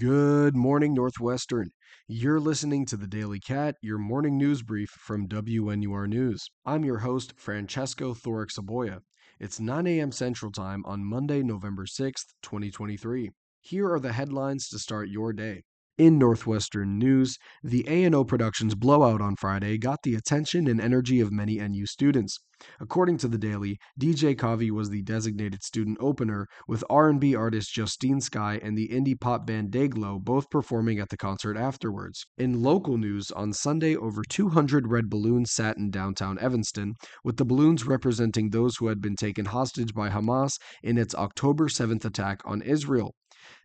Good morning, Northwestern. You're listening to the Daily Cat, your morning news brief from WNUR News. I'm your host, Francesco Thoric Saboya. It's 9 a.m. Central Time on Monday, November 6th, 2023. Here are the headlines to start your day. In Northwestern news, the A&O Productions blowout on Friday got the attention and energy of many NU students. According to the Daily, DJ Kavi was the designated student opener, with R&B artist Justine Skye and the indie pop band Dayglow both performing at the concert afterwards. In local news, on Sunday, over 200 red balloons sat in downtown Evanston, with the balloons representing those who had been taken hostage by Hamas in its October 7th attack on Israel.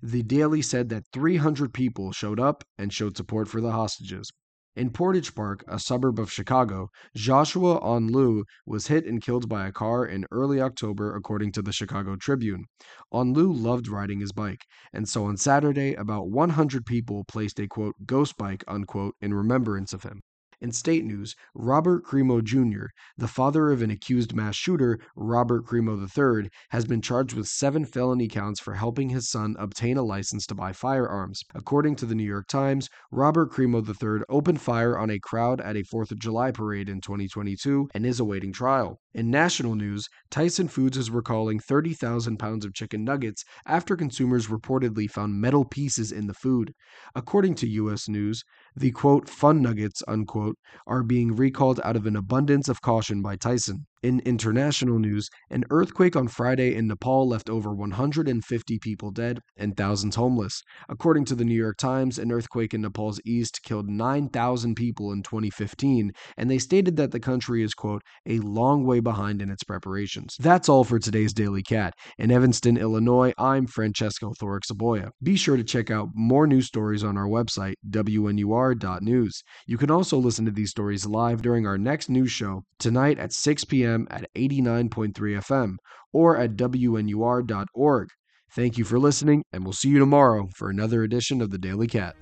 The Daily said that 300 people showed up and showed support for the hostages. In Portage Park, a suburb of Chicago, Joshua Anleu was hit and killed by a car in early October, according to the Chicago Tribune. Anleu loved riding his bike, and so on Saturday, about 100 people placed a quote ghost bike unquote in remembrance of him. In state news, Robert Crimo Jr., the father of an accused mass shooter, Robert Crimo III, has been charged with seven felony counts for helping his son obtain a license to buy firearms. According to the New York Times, Robert Crimo III opened fire on a crowd at a 4th of July parade in 2022 and is awaiting trial. In national news, Tyson Foods is recalling 30,000 pounds of chicken nuggets after consumers reportedly found metal pieces in the food. According to U.S. News, the quote, fun nuggets, unquote, are being recalled out of an abundance of caution by Tyson. In international news, an earthquake on Friday in Nepal left over 150 people dead and thousands homeless. According to the New York Times, an earthquake in Nepal's east killed 9,000 people in 2015, and they stated that the country is, quote, a long way behind in its preparations. That's all for today's Daily Cat. In Evanston, Illinois, I'm Francesco Thoric Saboya. Be sure to check out more news stories on our website, WNUR.news. You can also listen to these stories live during our next news show tonight at 6 p.m at 89.3 FM or at WNUR.org. Thank you for listening, and we'll see you tomorrow for another edition of the Daily Cat.